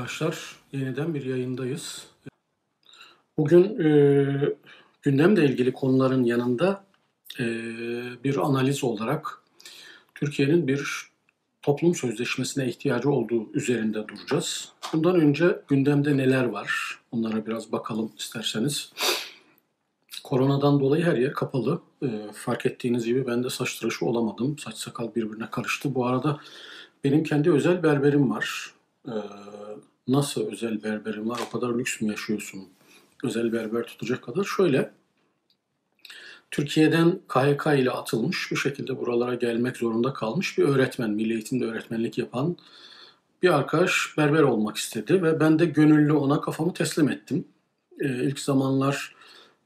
arkadaşlar. Yeniden bir yayındayız. Bugün e, gündemle ilgili konuların yanında e, bir analiz olarak Türkiye'nin bir toplum sözleşmesine ihtiyacı olduğu üzerinde duracağız. Bundan önce gündemde neler var? Onlara biraz bakalım isterseniz. Koronadan dolayı her yer kapalı. E, fark ettiğiniz gibi ben de saç tıraşı olamadım. Saç sakal birbirine karıştı. Bu arada benim kendi özel berberim var. E, nasıl özel berberim var? O kadar lüks mü yaşıyorsun? Özel berber tutacak kadar. Şöyle, Türkiye'den KYK ile atılmış, bir şekilde buralara gelmek zorunda kalmış bir öğretmen, milli eğitimde öğretmenlik yapan bir arkadaş berber olmak istedi ve ben de gönüllü ona kafamı teslim ettim. Ee, ilk zamanlar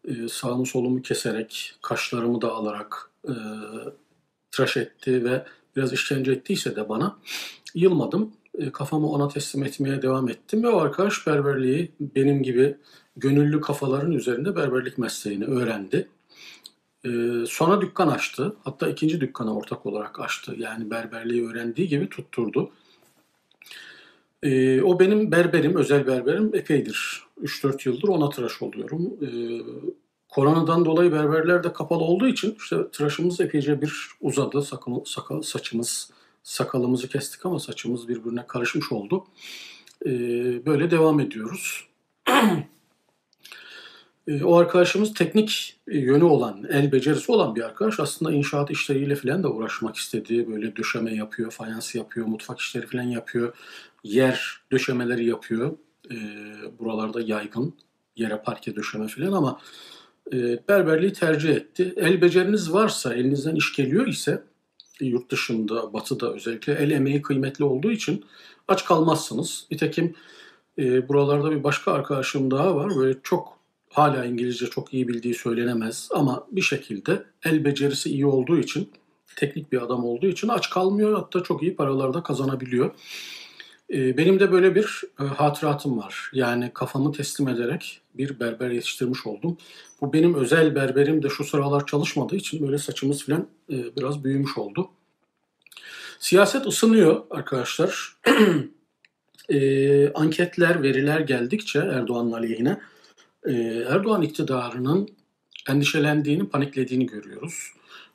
e, sağımı solumu keserek, kaşlarımı da alarak e, tıraş etti ve biraz işkence ettiyse de bana yılmadım. E, kafamı ona teslim etmeye devam ettim ve o arkadaş berberliği benim gibi gönüllü kafaların üzerinde berberlik mesleğini öğrendi. E, sonra dükkan açtı. Hatta ikinci dükkana ortak olarak açtı. Yani berberliği öğrendiği gibi tutturdu. E, o benim berberim, özel berberim epeydir. 3-4 yıldır ona tıraş oluyorum. Koronadan dolayı berberler de kapalı olduğu için işte tıraşımız epeyce bir uzadı. Sakal, sakal, saçımız sakalımızı kestik ama saçımız birbirine karışmış oldu. E, böyle devam ediyoruz. e, o arkadaşımız teknik yönü olan, el becerisi olan bir arkadaş. Aslında inşaat işleriyle falan da uğraşmak istedi. Böyle döşeme yapıyor, fayans yapıyor, mutfak işleri falan yapıyor. Yer döşemeleri yapıyor. E, buralarda yaygın yere parke döşeme falan ama e, berberliği tercih etti. El beceriniz varsa, elinizden iş geliyor ise yurt dışında, batıda özellikle el emeği kıymetli olduğu için aç kalmazsınız. Nitekim e, buralarda bir başka arkadaşım daha var. Böyle çok hala İngilizce çok iyi bildiği söylenemez ama bir şekilde el becerisi iyi olduğu için, teknik bir adam olduğu için aç kalmıyor. Hatta çok iyi paralar da kazanabiliyor. E, benim de böyle bir e, hatıratım var. Yani kafamı teslim ederek bir berber yetiştirmiş oldum. Bu benim özel berberim de şu sıralar çalışmadığı için böyle saçımız falan e, biraz büyümüş oldu. Siyaset ısınıyor arkadaşlar. e, anketler, veriler geldikçe Erdoğan'ın aleyhine Erdoğan iktidarının endişelendiğini, paniklediğini görüyoruz.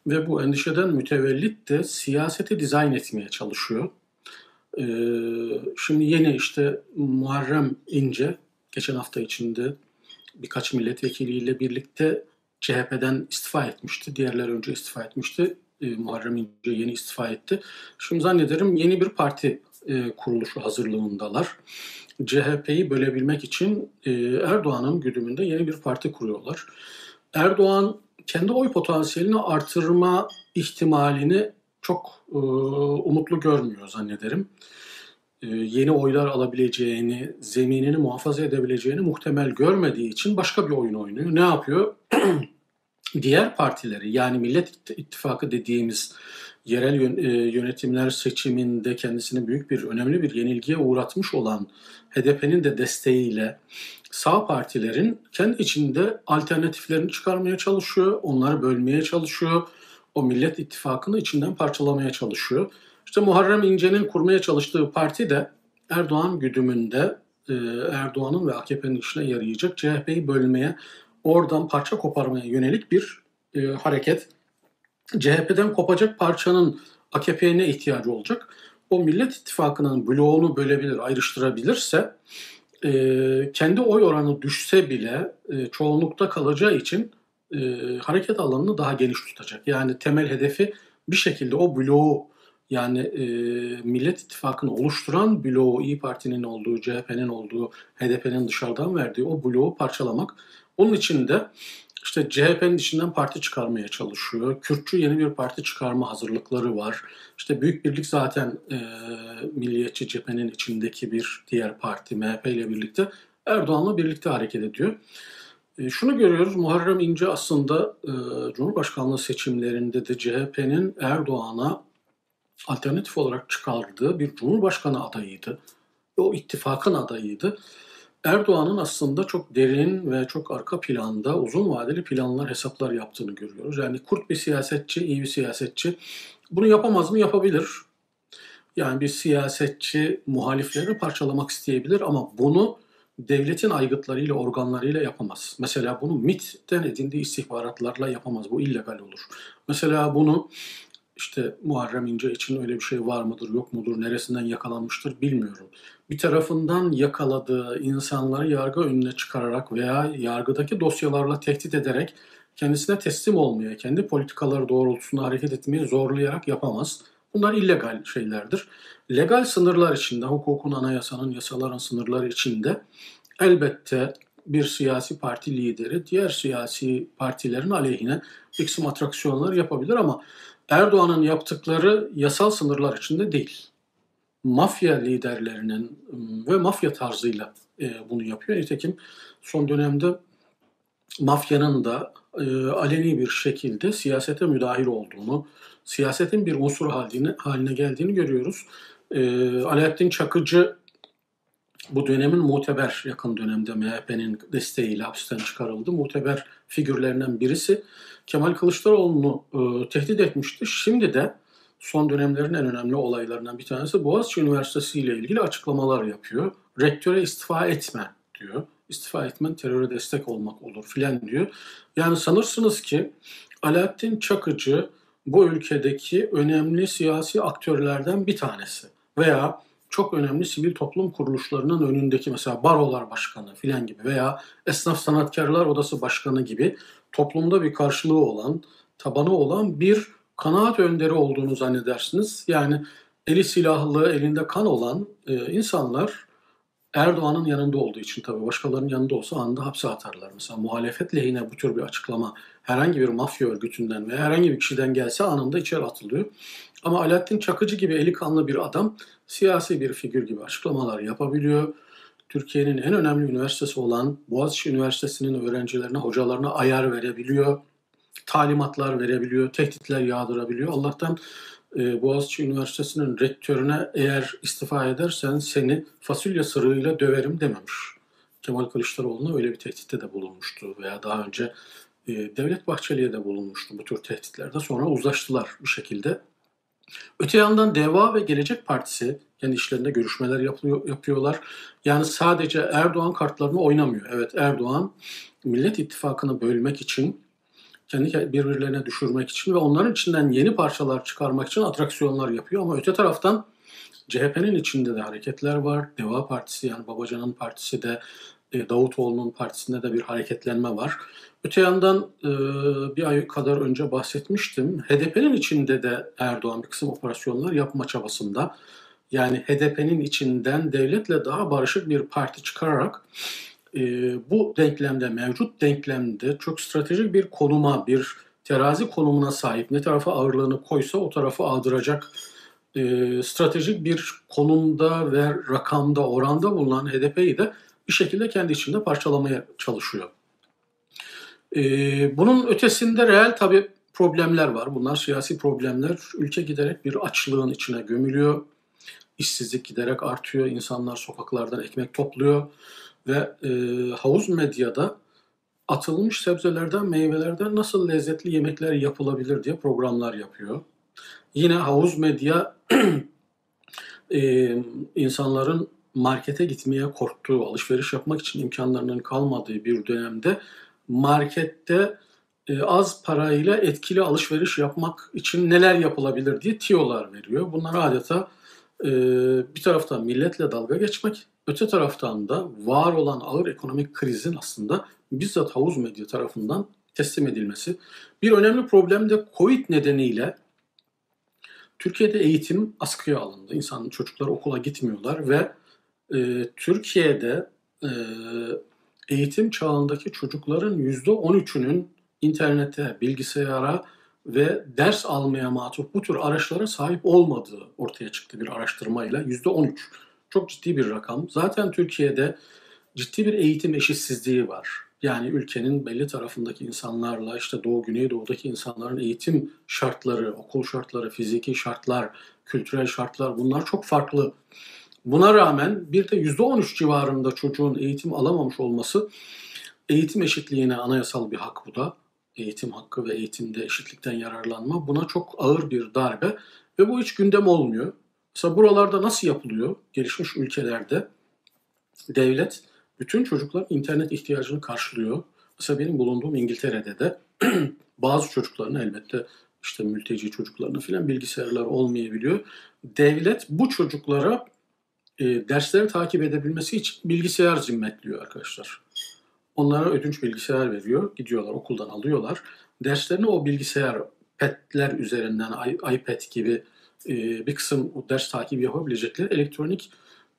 Ve bu endişeden mütevellit de siyaseti dizayn etmeye çalışıyor. E, şimdi yeni işte Muharrem İnce geçen hafta içinde birkaç milletvekiliyle birlikte CHP'den istifa etmişti. Diğerler önce istifa etmişti. E, Muharrem İnce yeni istifa etti. Şimdi zannederim yeni bir parti e, kuruluşu hazırlığındalar. CHP'yi bölebilmek için e, Erdoğan'ın güdümünde yeni bir parti kuruyorlar. Erdoğan kendi oy potansiyelini artırma ihtimalini çok e, umutlu görmüyor zannederim. E, yeni oylar alabileceğini, zeminini muhafaza edebileceğini muhtemel görmediği için başka bir oyun oynuyor. Ne yapıyor? Diğer partileri yani Millet İttifakı dediğimiz yerel e, yönetimler seçiminde kendisini büyük bir önemli bir yenilgiye uğratmış olan HDP'nin de desteğiyle sağ partilerin kendi içinde alternatiflerini çıkarmaya çalışıyor, onları bölmeye çalışıyor, o Millet İttifakı'nı içinden parçalamaya çalışıyor. İşte Muharrem İnce'nin kurmaya çalıştığı parti de Erdoğan güdümünde e, Erdoğan'ın ve AKP'nin işine yarayacak CHP'yi bölmeye, oradan parça koparmaya yönelik bir e, hareket. CHP'den kopacak parçanın AKP'ye ne ihtiyacı olacak? O Millet İttifakı'nın bloğunu bölebilir, ayrıştırabilirse e, kendi oy oranı düşse bile e, çoğunlukta kalacağı için e, hareket alanını daha geniş tutacak. Yani temel hedefi bir şekilde o bloğu yani e, Millet İttifakı'nı oluşturan bloğu, İyi Parti'nin olduğu, CHP'nin olduğu, HDP'nin dışarıdan verdiği o bloğu parçalamak. Onun için de işte CHP'nin içinden parti çıkarmaya çalışıyor. Kürtçü yeni bir parti çıkarma hazırlıkları var. İşte Büyük Birlik zaten e, Milliyetçi cephenin içindeki bir diğer parti MHP ile birlikte Erdoğan'la birlikte hareket ediyor. E, şunu görüyoruz, Muharrem İnce aslında e, Cumhurbaşkanlığı seçimlerinde de CHP'nin Erdoğan'a alternatif olarak çıkardığı bir Cumhurbaşkanı adayıydı. O ittifakın adayıydı. Erdoğan'ın aslında çok derin ve çok arka planda uzun vadeli planlar, hesaplar yaptığını görüyoruz. Yani kurt bir siyasetçi, iyi bir siyasetçi. Bunu yapamaz mı? Yapabilir. Yani bir siyasetçi muhalifleri parçalamak isteyebilir ama bunu devletin aygıtlarıyla, organlarıyla yapamaz. Mesela bunu MIT'ten edindiği istihbaratlarla yapamaz. Bu illegal olur. Mesela bunu işte Muharrem İnce için öyle bir şey var mıdır, yok mudur, neresinden yakalanmıştır bilmiyorum. Bir tarafından yakaladığı insanları yargı önüne çıkararak veya yargıdaki dosyalarla tehdit ederek kendisine teslim olmaya, kendi politikaları doğrultusunda hareket etmeyi zorlayarak yapamaz. Bunlar illegal şeylerdir. Legal sınırlar içinde, hukukun, anayasanın, yasaların sınırları içinde elbette bir siyasi parti lideri diğer siyasi partilerin aleyhine kısım atraksiyonlar yapabilir ama Erdoğan'ın yaptıkları yasal sınırlar içinde değil. Mafya liderlerinin ıı, ve mafya tarzıyla e, bunu yapıyor. Nitekim son dönemde mafyanın da e, aleni bir şekilde siyasete müdahil olduğunu, siyasetin bir unsur haline, haline geldiğini görüyoruz. E, Alaaddin Çakıcı bu dönemin muteber yakın dönemde MHP'nin desteğiyle hapisten çıkarıldı. Muteber figürlerinden birisi Kemal Kılıçdaroğlu'nu e, tehdit etmişti. Şimdi de son dönemlerin en önemli olaylarından bir tanesi Boğaziçi Üniversitesi ile ilgili açıklamalar yapıyor. Rektöre istifa etme diyor. İstifa etmen teröre destek olmak olur filan diyor. Yani sanırsınız ki Alaaddin Çakıcı bu ülkedeki önemli siyasi aktörlerden bir tanesi. Veya çok önemli sivil toplum kuruluşlarının önündeki mesela barolar başkanı filan gibi veya esnaf sanatkarlar odası başkanı gibi toplumda bir karşılığı olan, tabanı olan bir kanaat önderi olduğunu zannedersiniz. Yani eli silahlı, elinde kan olan e, insanlar Erdoğan'ın yanında olduğu için tabii başkalarının yanında olsa anında hapse atarlar. Mesela muhalefet lehine bu tür bir açıklama herhangi bir mafya örgütünden veya herhangi bir kişiden gelse anında içeri atılıyor. Ama Alaaddin Çakıcı gibi eli kanlı bir adam siyasi bir figür gibi açıklamalar yapabiliyor. Türkiye'nin en önemli üniversitesi olan Boğaziçi Üniversitesi'nin öğrencilerine, hocalarına ayar verebiliyor. Talimatlar verebiliyor, tehditler yağdırabiliyor. Allah'tan e, Boğaziçi Üniversitesi'nin rektörüne eğer istifa edersen seni fasulye sırığıyla döverim dememiş. Kemal Kılıçdaroğlu'na öyle bir tehditte de bulunmuştu veya daha önce Devlet Bahçeli'ye de bulunmuştu bu tür tehditlerde. Sonra uzlaştılar bir şekilde. Öte yandan DEVA ve Gelecek Partisi kendi işlerinde görüşmeler yapıyor, yapıyorlar. Yani sadece Erdoğan kartlarını oynamıyor. Evet Erdoğan Millet İttifakı'nı bölmek için kendi birbirlerine düşürmek için ve onların içinden yeni parçalar çıkarmak için atraksiyonlar yapıyor. Ama öte taraftan CHP'nin içinde de hareketler var. Deva Partisi yani Babacan'ın partisi de e, Davutoğlu'nun partisinde de bir hareketlenme var. Öte yandan e, bir ay kadar önce bahsetmiştim. HDP'nin içinde de Erdoğan bir kısım operasyonlar yapma çabasında. Yani HDP'nin içinden devletle daha barışık bir parti çıkararak e, bu denklemde, mevcut denklemde çok stratejik bir konuma, bir terazi konumuna sahip. Ne tarafa ağırlığını koysa o tarafa ağdıracak e, stratejik bir konumda ve rakamda, oranda bulunan HDP'yi de bir şekilde kendi içinde parçalamaya çalışıyor. E, bunun ötesinde reel tabi problemler var. Bunlar siyasi problemler. Ülke giderek bir açlığın içine gömülüyor. İşsizlik giderek artıyor. İnsanlar sokaklardan ekmek topluyor ve e, havuz medyada atılmış sebzelerden, meyvelerden nasıl lezzetli yemekler yapılabilir diye programlar yapıyor. Yine havuz medya e, insanların markete gitmeye korktuğu, alışveriş yapmak için imkanlarının kalmadığı bir dönemde markette e, az parayla etkili alışveriş yapmak için neler yapılabilir diye tiyolar veriyor. Bunlar adeta e, bir taraftan milletle dalga geçmek, öte taraftan da var olan ağır ekonomik krizin aslında bizzat havuz medya tarafından teslim edilmesi. Bir önemli problem de Covid nedeniyle Türkiye'de eğitim askıya alındı. İnsan çocuklar okula gitmiyorlar ve e, Türkiye'de e, eğitim çağındaki çocukların yüzde 13'ünün internete, bilgisayara ve ders almaya matuf bu tür araçlara sahip olmadığı ortaya çıktı bir araştırmayla. Yüzde 13. Çok ciddi bir rakam. Zaten Türkiye'de ciddi bir eğitim eşitsizliği var. Yani ülkenin belli tarafındaki insanlarla işte Doğu Güneydoğu'daki insanların eğitim şartları, okul şartları, fiziki şartlar, kültürel şartlar bunlar çok farklı. Buna rağmen bir de %13 civarında çocuğun eğitim alamamış olması eğitim eşitliğine anayasal bir hak bu da. Eğitim hakkı ve eğitimde eşitlikten yararlanma buna çok ağır bir darbe ve bu hiç gündem olmuyor. Mesela buralarda nasıl yapılıyor? Gelişmiş ülkelerde devlet bütün çocuklar internet ihtiyacını karşılıyor. Mesela benim bulunduğum İngiltere'de de bazı çocukların elbette işte mülteci çocuklarına filan bilgisayarlar olmayabiliyor. Devlet bu çocuklara e, dersleri takip edebilmesi için bilgisayar zimmetliyor arkadaşlar. Onlara ödünç bilgisayar veriyor. Gidiyorlar okuldan alıyorlar. Derslerini o bilgisayar petler üzerinden iPad gibi e, bir kısım ders takibi yapabilecekleri elektronik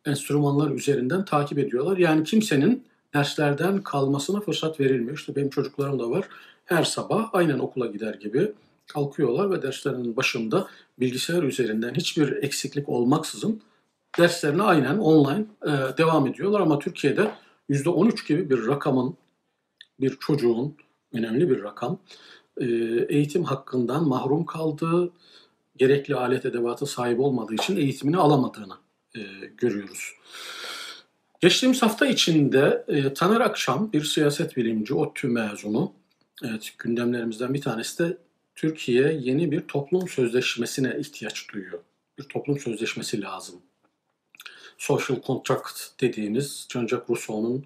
enstrümanlar üzerinden takip ediyorlar. Yani kimsenin derslerden kalmasına fırsat verilmiyor. İşte benim çocuklarım da var. Her sabah aynen okula gider gibi kalkıyorlar ve derslerinin başında bilgisayar üzerinden hiçbir eksiklik olmaksızın derslerine aynen online e, devam ediyorlar. Ama Türkiye'de %13 gibi bir rakamın, bir çocuğun, önemli bir rakam, e, eğitim hakkından mahrum kaldığı, gerekli alet edevatı sahip olmadığı için eğitimini alamadığını e, görüyoruz. Geçtiğimiz hafta içinde e, Taner Akşam bir siyaset bilimci, ODTÜ mezunu. Evet, gündemlerimizden bir tanesi de Türkiye yeni bir toplum sözleşmesine ihtiyaç duyuyor. Bir toplum sözleşmesi lazım. Social Contract dediğimiz Jean-Jacques Rousseau'nun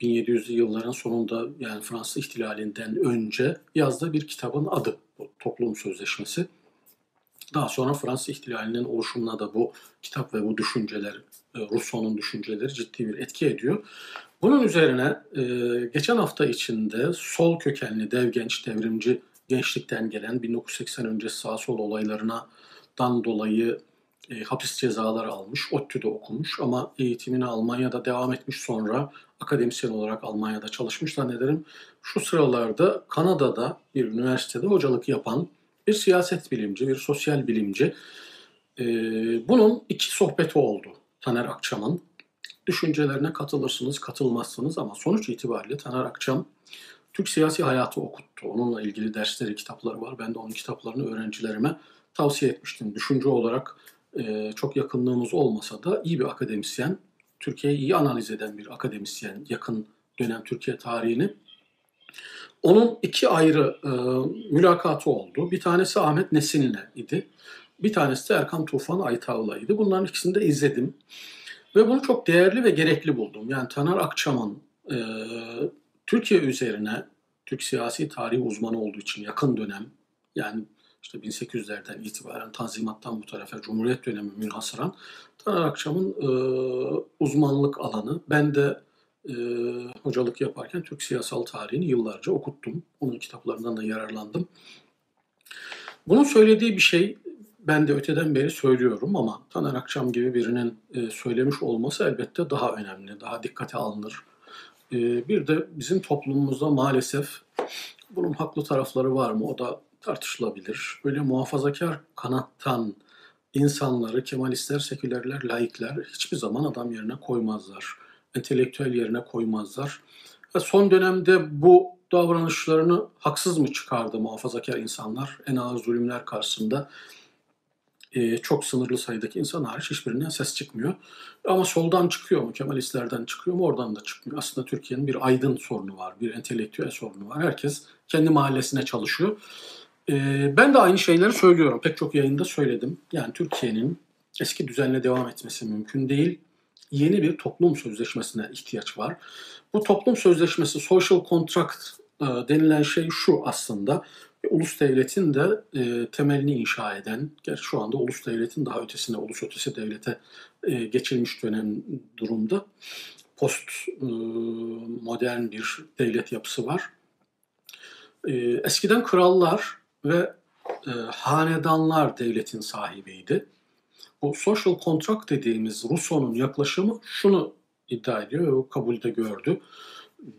1700'lü yılların sonunda yani Fransız ihtilalinden önce yazdığı bir kitabın adı bu toplum sözleşmesi. Daha sonra Fransız ihtilalinin oluşumuna da bu kitap ve bu düşünceler, e, Rousseau'nun düşünceleri ciddi bir etki ediyor. Bunun üzerine e, geçen hafta içinde sol kökenli dev genç devrimci gençlikten gelen 1980 öncesi sağ sol olaylarına dan dolayı e, hapis cezaları almış, ODTÜ'de okumuş ama eğitimini Almanya'da devam etmiş sonra akademisyen olarak Almanya'da çalışmış zannederim. Şu sıralarda Kanada'da bir üniversitede hocalık yapan bir siyaset bilimci, bir sosyal bilimci. E, bunun iki sohbeti oldu Taner Akçam'ın. Düşüncelerine katılırsınız, katılmazsınız ama sonuç itibariyle Taner Akçam Türk siyasi hayatı okuttu. Onunla ilgili dersleri, kitapları var. Ben de onun kitaplarını öğrencilerime tavsiye etmiştim. Düşünce olarak e, çok yakınlığımız olmasa da iyi bir akademisyen, Türkiye'yi iyi analiz eden bir akademisyen, yakın dönem Türkiye tarihini. Onun iki ayrı e, mülakatı oldu. Bir tanesi Ahmet Nesin'le idi. Bir tanesi de Erkan Tufan Aytav'la idi. Bunların ikisini de izledim. Ve bunu çok değerli ve gerekli buldum. Yani Taner Akçam'ın e, Türkiye üzerine Türk siyasi tarihi uzmanı olduğu için yakın dönem yani işte 1800'lerden itibaren Tanzimat'tan bu tarafa Cumhuriyet dönemi münhasıran Taner Akçam'ın e, uzmanlık alanı. Ben de e, hocalık yaparken Türk siyasal tarihini yıllarca okuttum. Onun kitaplarından da yararlandım. Bunun söylediği bir şey ben de öteden beri söylüyorum ama Taner Akçam gibi birinin e, söylemiş olması elbette daha önemli, daha dikkate alınır. E, bir de bizim toplumumuzda maalesef bunun haklı tarafları var mı o da tartışılabilir. Böyle muhafazakar kanattan insanları Kemalistler, sekülerler, laikler hiçbir zaman adam yerine koymazlar. Entelektüel yerine koymazlar. Ve son dönemde bu davranışlarını haksız mı çıkardı muhafazakar insanlar en ağır zulümler karşısında? e, çok sınırlı sayıdaki insan hariç hiçbirinden ses çıkmıyor. Ama soldan çıkıyor mu, Kemalistlerden çıkıyor mu oradan da çıkmıyor. Aslında Türkiye'nin bir aydın sorunu var, bir entelektüel sorunu var. Herkes kendi mahallesine çalışıyor. E, ben de aynı şeyleri söylüyorum. Pek çok yayında söyledim. Yani Türkiye'nin eski düzenle devam etmesi mümkün değil. Yeni bir toplum sözleşmesine ihtiyaç var. Bu toplum sözleşmesi, social contract e, denilen şey şu aslında ulus devletin de e, temelini inşa eden, gerçi şu anda ulus devletin daha ötesine, ulus ötesi devlete e, geçilmiş dönem durumda post e, modern bir devlet yapısı var. E, eskiden krallar ve e, hanedanlar devletin sahibiydi. Bu social contract dediğimiz Rousseau'nun yaklaşımı şunu iddia ediyor ve o kabulde gördü.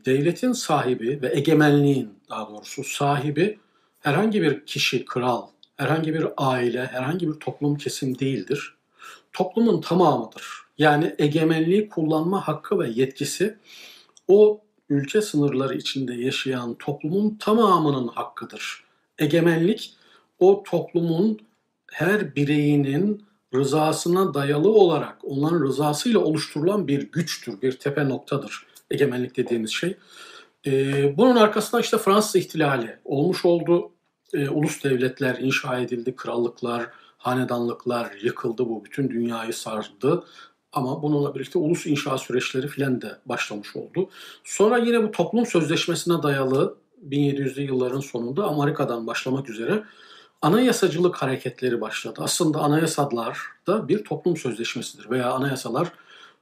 Devletin sahibi ve egemenliğin daha doğrusu sahibi herhangi bir kişi, kral, herhangi bir aile, herhangi bir toplum kesim değildir. Toplumun tamamıdır. Yani egemenliği kullanma hakkı ve yetkisi o ülke sınırları içinde yaşayan toplumun tamamının hakkıdır. Egemenlik o toplumun her bireyinin rızasına dayalı olarak onların rızasıyla oluşturulan bir güçtür, bir tepe noktadır egemenlik dediğimiz şey. Ee, bunun arkasında işte Fransız ihtilali olmuş oldu. Ee, ulus devletler inşa edildi, krallıklar, hanedanlıklar yıkıldı, bu bütün dünyayı sardı. Ama bununla birlikte ulus inşa süreçleri filan da başlamış oldu. Sonra yine bu toplum sözleşmesine dayalı 1700'lü yılların sonunda Amerika'dan başlamak üzere anayasacılık hareketleri başladı. Aslında anayasalar da bir toplum sözleşmesidir veya anayasalar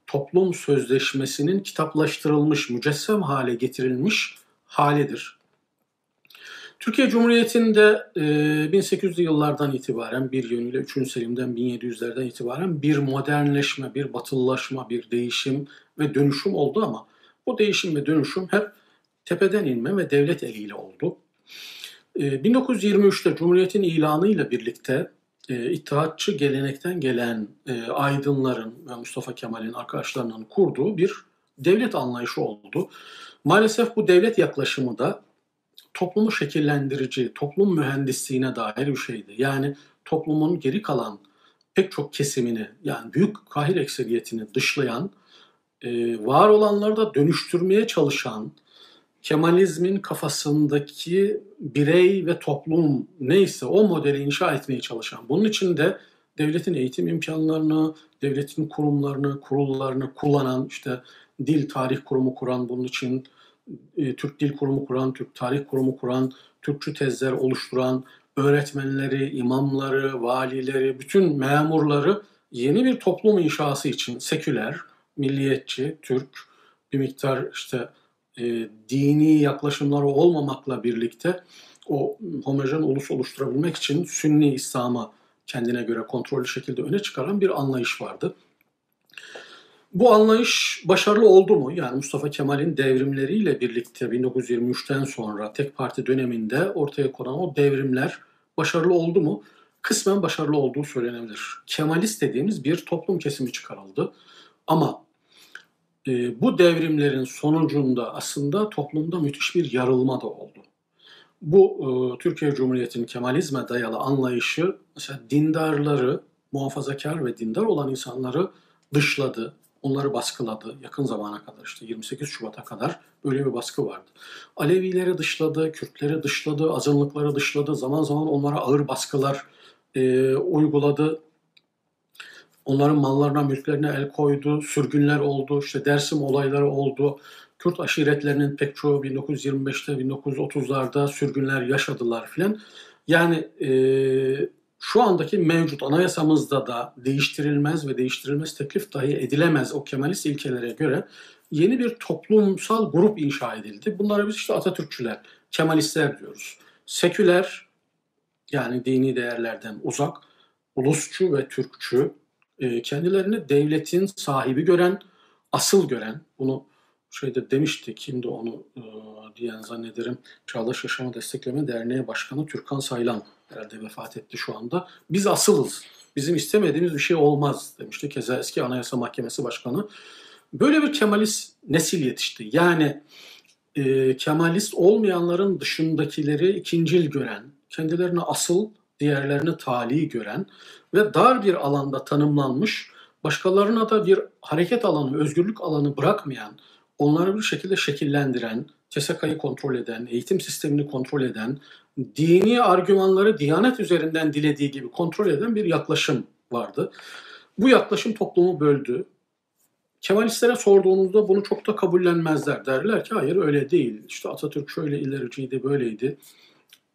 toplum sözleşmesinin kitaplaştırılmış, mücessem hale getirilmiş halidir. Türkiye Cumhuriyeti'nde e, 1800'lü yıllardan itibaren bir yönüyle 3. Selim'den 1700'lerden itibaren bir modernleşme, bir batılılaşma, bir değişim ve dönüşüm oldu ama bu değişim ve dönüşüm hep tepeden inme ve devlet eliyle oldu. E, 1923'te Cumhuriyet'in ilanıyla birlikte e, İttihatçı gelenekten gelen e, aydınların ve Mustafa Kemal'in arkadaşlarının kurduğu bir devlet anlayışı oldu. Maalesef bu devlet yaklaşımı da toplumu şekillendirici, toplum mühendisliğine dair bir şeydi. Yani toplumun geri kalan pek çok kesimini yani büyük kahir ekseriyetini dışlayan, e, var olanları da dönüştürmeye çalışan, Kemalizmin kafasındaki birey ve toplum neyse o modeli inşa etmeye çalışan. Bunun için de devletin eğitim imkanlarını, devletin kurumlarını, kurullarını kullanan, işte dil tarih kurumu kuran, bunun için e, Türk Dil Kurumu kuran, Türk Tarih Kurumu kuran, Türkçü tezler oluşturan, öğretmenleri, imamları, valileri, bütün memurları yeni bir toplum inşası için seküler, milliyetçi, Türk, bir miktar işte e, dini yaklaşımları olmamakla birlikte o homojen ulus oluşturabilmek için Sünni İslam'a kendine göre kontrollü şekilde öne çıkaran bir anlayış vardı. Bu anlayış başarılı oldu mu? Yani Mustafa Kemal'in devrimleriyle birlikte 1923'ten sonra tek parti döneminde ortaya konan o devrimler başarılı oldu mu? Kısmen başarılı olduğu söylenebilir. Kemalist dediğimiz bir toplum kesimi çıkarıldı. Ama e, bu devrimlerin sonucunda aslında toplumda müthiş bir yarılma da oldu. Bu e, Türkiye Cumhuriyeti'nin Kemalizme dayalı anlayışı mesela dindarları, muhafazakar ve dindar olan insanları dışladı, onları baskıladı. Yakın zamana kadar işte 28 Şubat'a kadar böyle bir baskı vardı. Alevileri dışladı, Kürtleri dışladı, azınlıkları dışladı. Zaman zaman onlara ağır baskılar e, uyguladı. Onların mallarına, mülklerine el koydu, sürgünler oldu, işte Dersim olayları oldu. Kürt aşiretlerinin pek çoğu 1925'te, 1930'larda sürgünler yaşadılar filan. Yani e, şu andaki mevcut anayasamızda da değiştirilmez ve değiştirilmez teklif dahi edilemez o Kemalist ilkelere göre yeni bir toplumsal grup inşa edildi. Bunlara biz işte Atatürkçüler, Kemalistler diyoruz. Seküler yani dini değerlerden uzak, ulusçu ve Türkçü, e, kendilerini devletin sahibi gören, asıl gören, bunu şeyde demişti, kimdi onu e, diyen zannederim, Çağdaş Yaşamı Destekleme Derneği Başkanı Türkan Saylan herhalde vefat etti şu anda. Biz asılız, bizim istemediğimiz bir şey olmaz demişti. Keza eski Anayasa Mahkemesi Başkanı. Böyle bir Kemalist nesil yetişti. Yani e, Kemalist olmayanların dışındakileri ikincil gören, kendilerini asıl, diğerlerini tali gören ve dar bir alanda tanımlanmış, başkalarına da bir hareket alanı, özgürlük alanı bırakmayan, onları bir şekilde şekillendiren, TSK'yı kontrol eden, eğitim sistemini kontrol eden, dini argümanları Diyanet üzerinden dilediği gibi kontrol eden bir yaklaşım vardı. Bu yaklaşım toplumu böldü. Kemalistlere sorduğunuzda bunu çok da kabullenmezler. Derler ki hayır öyle değil. İşte Atatürk şöyle ilericiydi, böyleydi.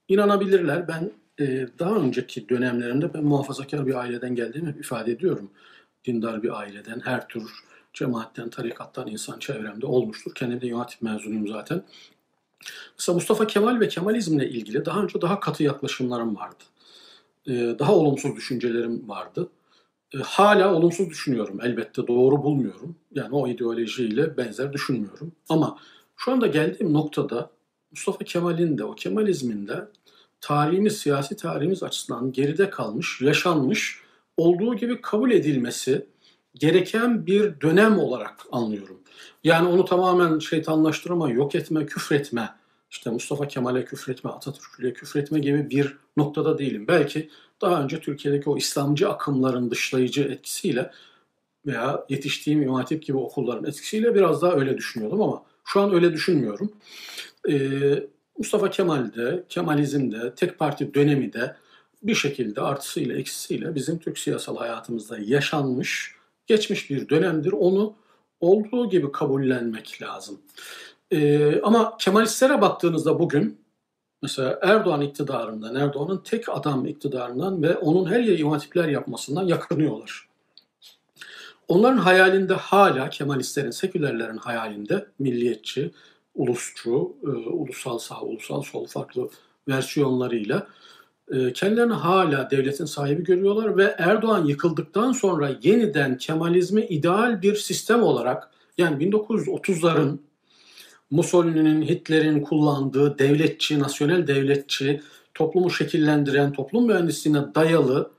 İnanabilirler. Ben e, daha önceki dönemlerimde ben muhafazakar bir aileden geldiğimi ifade ediyorum. Dindar bir aileden, her tür cemaatten, tarikattan insan çevremde olmuştur. Kendim de yönetim mezunuyum zaten. Mesela Mustafa Kemal ve Kemalizmle ilgili daha önce daha katı yaklaşımlarım vardı. E, daha olumsuz düşüncelerim vardı. E, hala olumsuz düşünüyorum elbette doğru bulmuyorum. Yani o ideolojiyle benzer düşünmüyorum. Ama şu anda geldiğim noktada Mustafa Kemal'in de o Kemalizmin de tarihimiz, siyasi tarihimiz açısından geride kalmış, yaşanmış, olduğu gibi kabul edilmesi gereken bir dönem olarak anlıyorum. Yani onu tamamen şeytanlaştırma, yok etme, küfretme, işte Mustafa Kemal'e küfretme, Atatürk'e küfretme gibi bir noktada değilim. Belki daha önce Türkiye'deki o İslamcı akımların dışlayıcı etkisiyle veya yetiştiğim İmam Hatip gibi okulların etkisiyle biraz daha öyle düşünüyordum ama şu an öyle düşünmüyorum. Ee, Mustafa Kemal'de, Kemalizm'de, tek parti dönemi de bir şekilde artısıyla eksisiyle bizim Türk siyasal hayatımızda yaşanmış, geçmiş bir dönemdir. Onu olduğu gibi kabullenmek lazım. Ee, ama Kemalistlere baktığınızda bugün mesela Erdoğan iktidarından, Erdoğan'ın tek adam iktidarından ve onun her yere imatipler yapmasından yakınıyorlar. Onların hayalinde hala Kemalistlerin, sekülerlerin hayalinde milliyetçi, ulusçu, e, ulusal sağ, ulusal sol farklı versiyonlarıyla e, kendilerini hala devletin sahibi görüyorlar ve Erdoğan yıkıldıktan sonra yeniden Kemalizmi ideal bir sistem olarak yani 1930'ların Mussolini'nin, Hitler'in kullandığı devletçi, nasyonel devletçi, toplumu şekillendiren, toplum mühendisliğine dayalı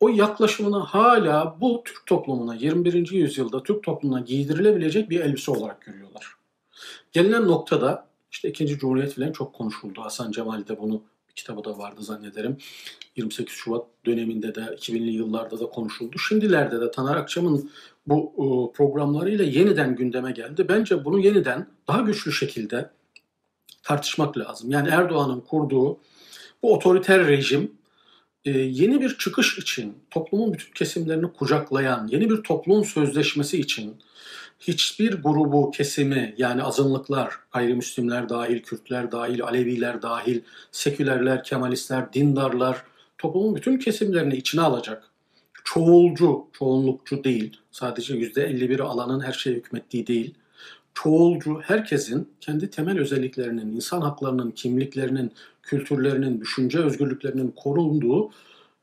o yaklaşımını hala bu Türk toplumuna, 21. yüzyılda Türk toplumuna giydirilebilecek bir elbise olarak görüyorlar. Gelinen noktada işte 2. Cumhuriyet falan çok konuşuldu. Hasan Cemal de bunu bir kitabı da vardı zannederim. 28 Şubat döneminde de 2000'li yıllarda da konuşuldu. Şimdilerde de Taner Akçam'ın bu e, programlarıyla yeniden gündeme geldi. Bence bunu yeniden daha güçlü şekilde tartışmak lazım. Yani Erdoğan'ın kurduğu bu otoriter rejim e, yeni bir çıkış için, toplumun bütün kesimlerini kucaklayan, yeni bir toplum sözleşmesi için hiçbir grubu, kesimi yani azınlıklar, gayrimüslimler dahil, Kürtler dahil, Aleviler dahil, sekülerler, Kemalistler, dindarlar, toplumun bütün kesimlerini içine alacak. Çoğulcu, çoğunlukçu değil, sadece %51'i alanın her şeye hükmettiği değil, çoğulcu, herkesin kendi temel özelliklerinin, insan haklarının, kimliklerinin, kültürlerinin, düşünce özgürlüklerinin korunduğu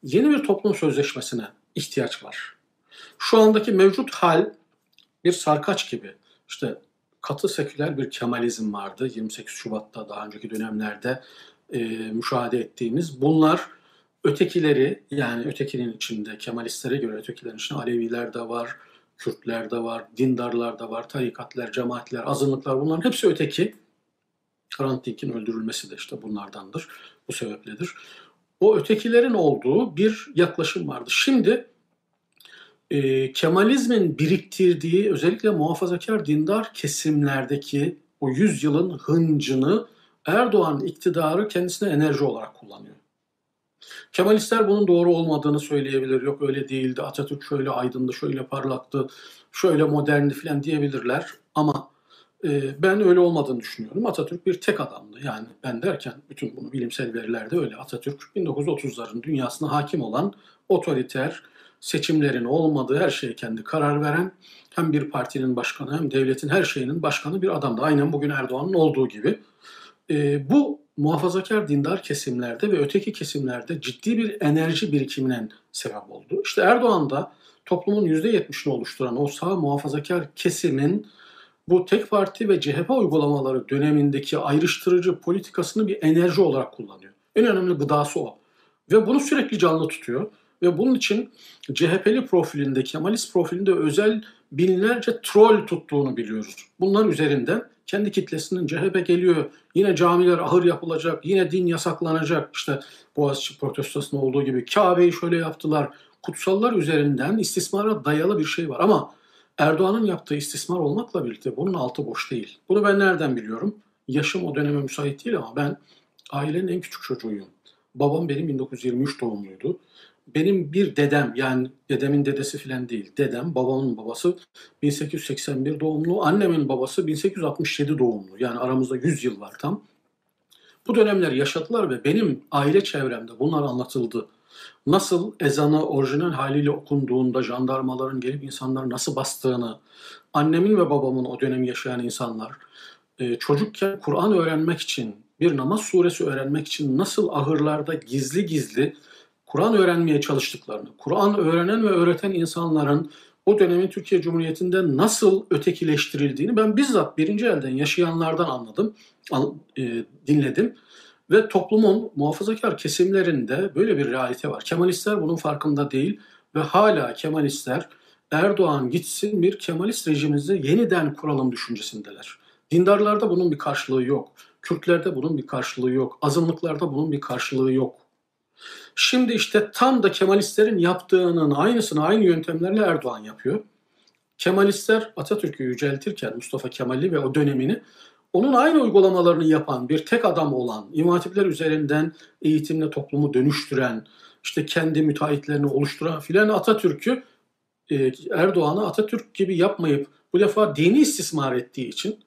yeni bir toplum sözleşmesine ihtiyaç var. Şu andaki mevcut hal bir sarkaç gibi. İşte katı seküler bir Kemalizm vardı 28 Şubat'ta daha önceki dönemlerde e, müşahede ettiğimiz. Bunlar ötekileri yani ötekinin içinde Kemalistlere göre ötekilerin içinde Aleviler de var, Kürtler de var, dindarlar da var, tarikatlar, cemaatler, azınlıklar bunların hepsi öteki. Hrant Dink'in öldürülmesi de işte bunlardandır. Bu sebepledir. O ötekilerin olduğu bir yaklaşım vardı. Şimdi e, Kemalizmin biriktirdiği özellikle muhafazakar dindar kesimlerdeki o yüzyılın hıncını Erdoğan iktidarı kendisine enerji olarak kullanıyor. Kemalistler bunun doğru olmadığını söyleyebilir. Yok öyle değildi. Atatürk şöyle aydındı, şöyle parlaktı, şöyle moderndi falan diyebilirler. Ama e, ben öyle olmadığını düşünüyorum. Atatürk bir tek adamdı. Yani ben derken bütün bunu bilimsel verilerde öyle. Atatürk 1930'ların dünyasına hakim olan otoriter, seçimlerin olmadığı her şeye kendi karar veren hem bir partinin başkanı hem devletin her şeyinin başkanı bir adamdı. Aynen bugün Erdoğan'ın olduğu gibi. E, bu muhafazakar dindar kesimlerde ve öteki kesimlerde ciddi bir enerji birikimine sebep oldu. İşte Erdoğan da toplumun %70'ini oluşturan o sağ muhafazakar kesimin bu tek parti ve CHP uygulamaları dönemindeki ayrıştırıcı politikasını bir enerji olarak kullanıyor. En önemli gıdası o. Ve bunu sürekli canlı tutuyor. Ve bunun için CHP'li profilinde, Kemalist profilinde özel binlerce troll tuttuğunu biliyoruz. Bunlar üzerinden kendi kitlesinin CHP geliyor, yine camiler ahır yapılacak, yine din yasaklanacak. İşte Boğaziçi protestosunda olduğu gibi Kabe'yi şöyle yaptılar. Kutsallar üzerinden istismara dayalı bir şey var ama Erdoğan'ın yaptığı istismar olmakla birlikte bunun altı boş değil. Bunu ben nereden biliyorum? Yaşım o döneme müsait değil ama ben ailenin en küçük çocuğuyum. Babam benim 1923 doğumluydu. Benim bir dedem yani dedemin dedesi filan değil. Dedem, babamın babası 1881 doğumlu, annemin babası 1867 doğumlu. Yani aramızda 100 yıl var tam. Bu dönemler yaşadılar ve benim aile çevremde bunlar anlatıldı. Nasıl ezanı orijinal haliyle okunduğunda jandarmaların gelip insanları nasıl bastığını, annemin ve babamın o dönem yaşayan insanlar e, çocukken Kur'an öğrenmek için, bir namaz suresi öğrenmek için nasıl ahırlarda gizli gizli Kur'an öğrenmeye çalıştıklarını, Kur'an öğrenen ve öğreten insanların o dönemin Türkiye Cumhuriyeti'nde nasıl ötekileştirildiğini ben bizzat birinci elden yaşayanlardan anladım, e, dinledim. Ve toplumun muhafazakar kesimlerinde böyle bir realite var. Kemalistler bunun farkında değil ve hala Kemalistler Erdoğan gitsin bir Kemalist rejimimizi yeniden kuralım düşüncesindeler. Dindarlarda bunun bir karşılığı yok. Kürtlerde bunun bir karşılığı yok. Azınlıklarda bunun bir karşılığı yok. Şimdi işte tam da Kemalistlerin yaptığının aynısını aynı yöntemlerle Erdoğan yapıyor. Kemalistler Atatürk'ü yüceltirken Mustafa Kemal'i ve o dönemini onun aynı uygulamalarını yapan bir tek adam olan, imatipler üzerinden eğitimle toplumu dönüştüren, işte kendi müteahhitlerini oluşturan filan Atatürk'ü e, Erdoğan'ı Atatürk gibi yapmayıp bu defa dini istismar ettiği için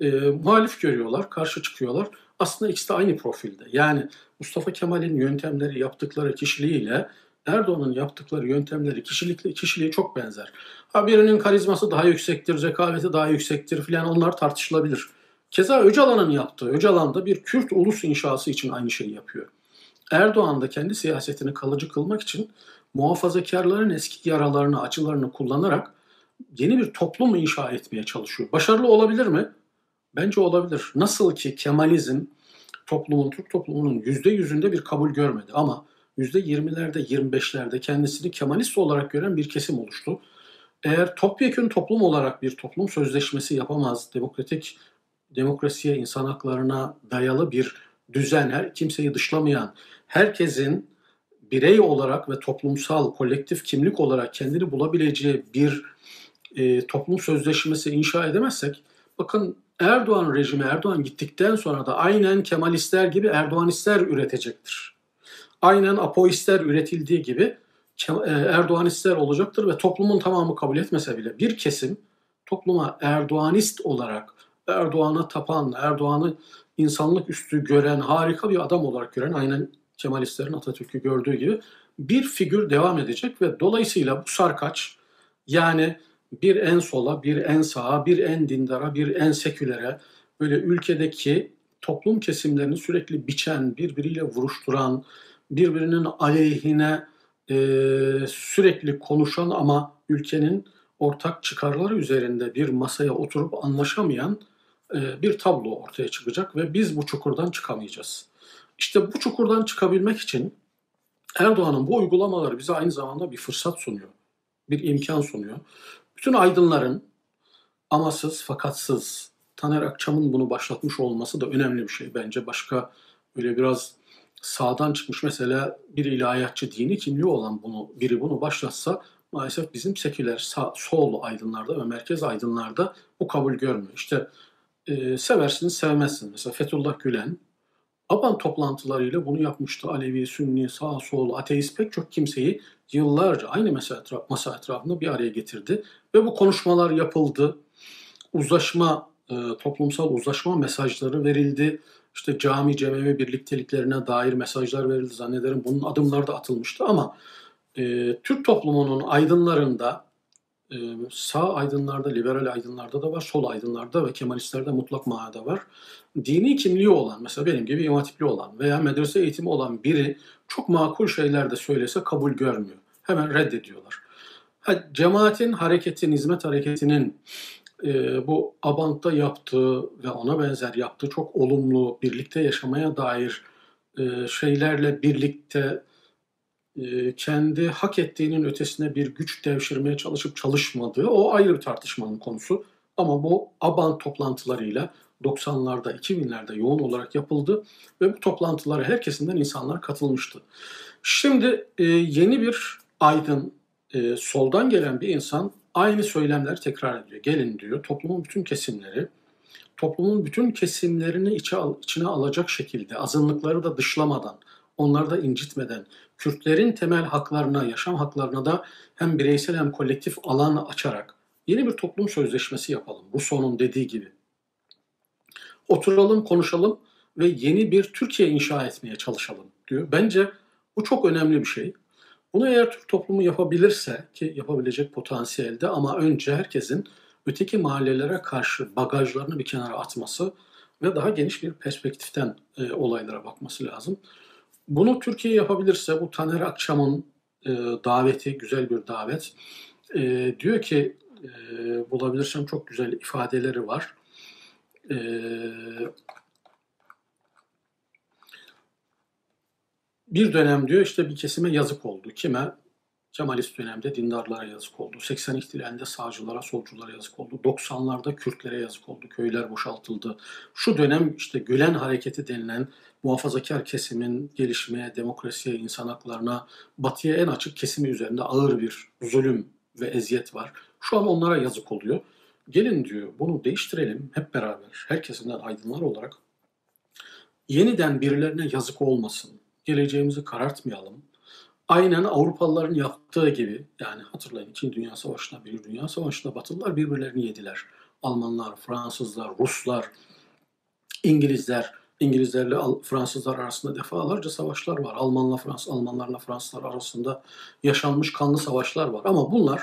e, muhalif görüyorlar, karşı çıkıyorlar. Aslında ikisi de aynı profilde. Yani Mustafa Kemal'in yöntemleri, yaptıkları kişiliğiyle Erdoğan'ın yaptıkları yöntemleri, kişilikli kişiliği çok benzer. Ha birinin karizması daha yüksektir, rekabeti daha yüksektir filan onlar tartışılabilir. Keza Öcalan'ın yaptığı, Öcalan da bir Kürt ulus inşası için aynı şeyi yapıyor. Erdoğan da kendi siyasetini kalıcı kılmak için muhafazakarların eski yaralarını, acılarını kullanarak yeni bir toplum inşa etmeye çalışıyor. Başarılı olabilir mi? Bence olabilir. Nasıl ki Kemalizm toplumun, Türk toplumunun yüzde yüzünde bir kabul görmedi ama yüzde yirmilerde, yirmi beşlerde kendisini Kemalist olarak gören bir kesim oluştu. Eğer topyekün toplum olarak bir toplum sözleşmesi yapamaz, demokratik demokrasiye, insan haklarına dayalı bir düzen, her kimseyi dışlamayan, herkesin birey olarak ve toplumsal, kolektif kimlik olarak kendini bulabileceği bir e, toplum sözleşmesi inşa edemezsek, bakın Erdoğan rejimi, Erdoğan gittikten sonra da aynen Kemalistler gibi Erdoğanistler üretecektir. Aynen Apoistler üretildiği gibi e, Erdoğanistler olacaktır ve toplumun tamamı kabul etmese bile bir kesim topluma Erdoğanist olarak Erdoğan'a tapan, Erdoğan'ı insanlık üstü gören, harika bir adam olarak gören aynen Kemalistlerin Atatürk'ü gördüğü gibi bir figür devam edecek ve dolayısıyla bu sarkaç yani bir en sola, bir en sağa, bir en dindara, bir en sekülere böyle ülkedeki toplum kesimlerini sürekli biçen, birbiriyle vuruşturan, birbirinin aleyhine e, sürekli konuşan ama ülkenin ortak çıkarları üzerinde bir masaya oturup anlaşamayan e, bir tablo ortaya çıkacak ve biz bu çukurdan çıkamayacağız. İşte bu çukurdan çıkabilmek için Erdoğan'ın bu uygulamaları bize aynı zamanda bir fırsat sunuyor. Bir imkan sunuyor. Bütün aydınların amasız fakatsız Taner Akçam'ın bunu başlatmış olması da önemli bir şey bence. Başka böyle biraz sağdan çıkmış mesela bir ilahiyatçı dini kimliği olan bunu biri bunu başlatsa maalesef bizim seküler sol aydınlarda ve merkez aydınlarda bu kabul görmüyor. İşte e, seversiniz sevmezsiniz. Mesela Fethullah Gülen ABAN toplantılarıyla bunu yapmıştı. Alevi, Sünni, sağ, sol, ateist pek çok kimseyi yıllarca aynı masa, etraf, masa etrafında bir araya getirdi. Ve bu konuşmalar yapıldı. Uzlaşma, e, toplumsal uzlaşma mesajları verildi. İşte cami, cemevi birlikteliklerine dair mesajlar verildi zannederim. Bunun adımları da atılmıştı ama e, Türk toplumunun aydınlarında e, sağ aydınlarda, liberal aydınlarda da var, sol aydınlarda ve Kemalistlerde mutlak manada var. Dini kimliği olan, mesela benim gibi imatipli olan veya medrese eğitimi olan biri çok makul şeyler de söylese kabul görmüyor. Hemen reddediyorlar. Ha, cemaatin, hareketin, hizmet hareketinin e, bu Abant'ta yaptığı ve ona benzer yaptığı çok olumlu, birlikte yaşamaya dair e, şeylerle birlikte kendi hak ettiğinin ötesine bir güç devşirmeye çalışıp çalışmadığı o ayrı bir tartışmanın konusu. Ama bu ABAN toplantılarıyla 90'larda, 2000'lerde yoğun olarak yapıldı ve bu toplantılara herkesinden insanlar katılmıştı. Şimdi e, yeni bir aydın, e, soldan gelen bir insan aynı söylemler tekrar ediyor. Gelin diyor, toplumun bütün kesimleri, toplumun bütün kesimlerini içe, içine alacak şekilde, azınlıkları da dışlamadan, onları da incitmeden, Kürtlerin temel haklarına, yaşam haklarına da hem bireysel hem kolektif alan açarak yeni bir toplum sözleşmesi yapalım. Sonun dediği gibi. Oturalım, konuşalım ve yeni bir Türkiye inşa etmeye çalışalım diyor. Bence bu çok önemli bir şey. Bunu eğer Türk toplumu yapabilirse ki yapabilecek potansiyelde ama önce herkesin öteki mahallelere karşı bagajlarını bir kenara atması ve daha geniş bir perspektiften e, olaylara bakması lazım. Bunu Türkiye yapabilirse bu Taner Akçam'ın e, daveti güzel bir davet. E, diyor ki e, bulabilirsem çok güzel ifadeleri var. E, bir dönem diyor işte bir kesime yazık oldu. Kime? Kemalist dönemde dindarlara yazık oldu. 80 ihtilalinde sağcılara, solculara yazık oldu. 90'larda Kürtlere yazık oldu. Köyler boşaltıldı. Şu dönem işte Gülen hareketi denilen muhafazakar kesimin gelişmeye, demokrasiye, insan haklarına, batıya en açık kesimi üzerinde ağır bir zulüm ve eziyet var. Şu an onlara yazık oluyor. Gelin diyor bunu değiştirelim hep beraber. Herkesinden aydınlar olarak. Yeniden birilerine yazık olmasın. Geleceğimizi karartmayalım aynen Avrupalıların yaptığı gibi yani hatırlayın İkinci Dünya Savaşı'nda, bir Dünya Savaşı'nda Batılılar birbirlerini yediler. Almanlar, Fransızlar, Ruslar, İngilizler, İngilizlerle Fransızlar arasında defalarca savaşlar var. Almanla Fransız, Almanlarla Fransızlar arasında yaşanmış kanlı savaşlar var. Ama bunlar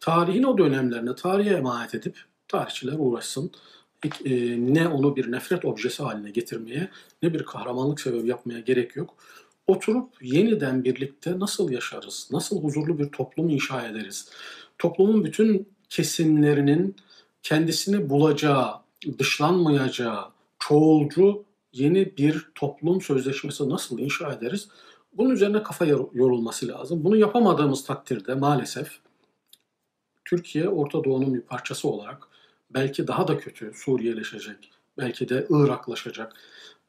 tarihin o dönemlerine tarihe emanet edip tarihçiler uğraşsın. E, ne onu bir nefret objesi haline getirmeye ne bir kahramanlık sebebi yapmaya gerek yok. Oturup yeniden birlikte nasıl yaşarız, nasıl huzurlu bir toplum inşa ederiz, toplumun bütün kesimlerinin kendisini bulacağı, dışlanmayacağı, çoğulcu yeni bir toplum sözleşmesi nasıl inşa ederiz? Bunun üzerine kafa yorulması lazım. Bunu yapamadığımız takdirde maalesef Türkiye Orta Doğu'nun bir parçası olarak belki daha da kötü Suriyeleşecek, belki de Iraklaşacak,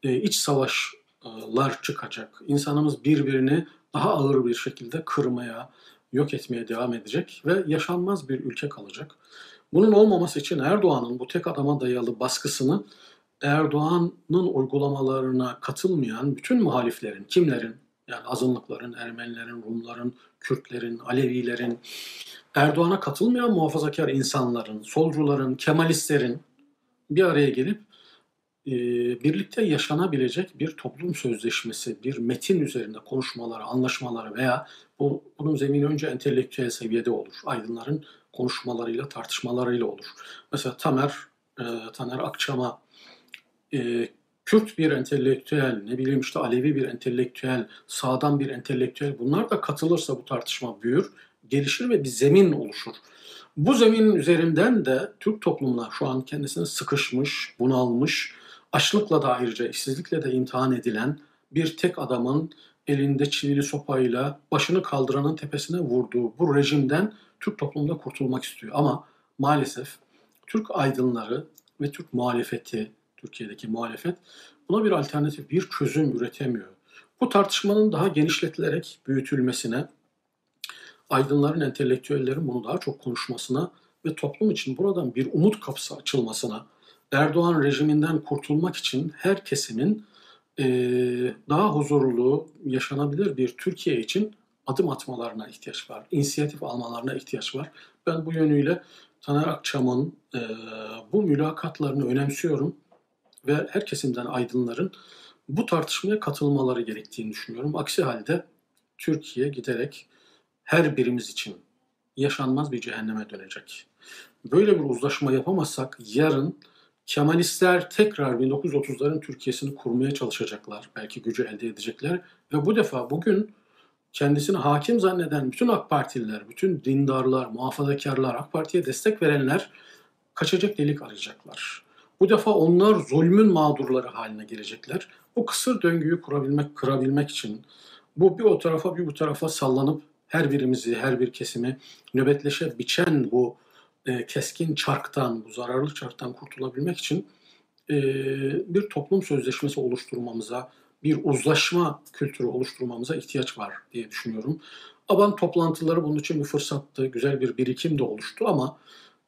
e, iç savaşlar çıkacak. İnsanımız birbirini daha ağır bir şekilde kırmaya, yok etmeye devam edecek ve yaşanmaz bir ülke kalacak. Bunun olmaması için Erdoğan'ın bu tek adama dayalı baskısını Erdoğan'ın uygulamalarına katılmayan bütün muhaliflerin, kimlerin, yani azınlıkların, Ermenilerin, Rumların, Kürtlerin, Alevilerin, Erdoğan'a katılmayan muhafazakar insanların, solcuların, Kemalistlerin bir araya gelip e, birlikte yaşanabilecek bir toplum sözleşmesi, bir metin üzerinde konuşmaları, anlaşmaları veya bu, bunun zemini önce entelektüel seviyede olur. Aydınların konuşmalarıyla, tartışmalarıyla olur. Mesela Tamer, e, Taner Akçam'a e, Kürt bir entelektüel, ne bileyim işte Alevi bir entelektüel, sağdan bir entelektüel bunlar da katılırsa bu tartışma büyür, gelişir ve bir zemin oluşur. Bu zeminin üzerinden de Türk toplumuna şu an kendisini sıkışmış, bunalmış, açlıkla da ayrıca işsizlikle de imtihan edilen bir tek adamın elinde çivili sopayla başını kaldıranın tepesine vurduğu bu rejimden Türk toplumunda kurtulmak istiyor. Ama maalesef Türk aydınları ve Türk muhalefeti, Türkiye'deki muhalefet buna bir alternatif, bir çözüm üretemiyor. Bu tartışmanın daha genişletilerek büyütülmesine, aydınların, entelektüellerin bunu daha çok konuşmasına ve toplum için buradan bir umut kapısı açılmasına, Erdoğan rejiminden kurtulmak için her kesimin e, daha huzurlu, yaşanabilir bir Türkiye için adım atmalarına ihtiyaç var. İnisiyatif almalarına ihtiyaç var. Ben bu yönüyle Taner Akçam'ın e, bu mülakatlarını önemsiyorum ve her kesimden aydınların bu tartışmaya katılmaları gerektiğini düşünüyorum. Aksi halde Türkiye giderek her birimiz için yaşanmaz bir cehenneme dönecek. Böyle bir uzlaşma yapamazsak yarın Kemalistler tekrar 1930'ların Türkiye'sini kurmaya çalışacaklar. Belki gücü elde edecekler. Ve bu defa bugün kendisini hakim zanneden bütün AK Partililer, bütün dindarlar, muhafazakarlar, AK Parti'ye destek verenler kaçacak delik arayacaklar. Bu defa onlar zulmün mağdurları haline gelecekler. Bu kısır döngüyü kurabilmek, kırabilmek için bu bir o tarafa bir bu tarafa sallanıp her birimizi, her bir kesimi nöbetleşe biçen bu e, keskin çarktan, bu zararlı çarktan kurtulabilmek için e, bir toplum sözleşmesi oluşturmamıza, bir uzlaşma kültürü oluşturmamıza ihtiyaç var diye düşünüyorum. Aban toplantıları bunun için bir fırsattı, güzel bir birikim de oluştu ama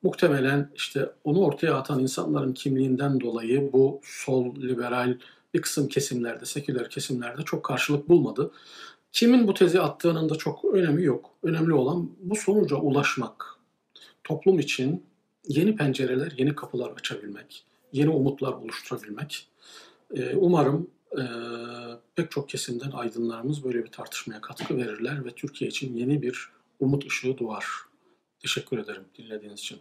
muhtemelen işte onu ortaya atan insanların kimliğinden dolayı bu sol, liberal bir kısım kesimlerde, seküler kesimlerde çok karşılık bulmadı. Kimin bu tezi attığının da çok önemi yok. Önemli olan bu sonuca ulaşmak. Toplum için yeni pencereler, yeni kapılar açabilmek, yeni umutlar oluşturabilmek. Ee, umarım e, pek çok kesimden aydınlarımız böyle bir tartışmaya katkı verirler ve Türkiye için yeni bir umut ışığı doğar. Teşekkür ederim dinlediğiniz için.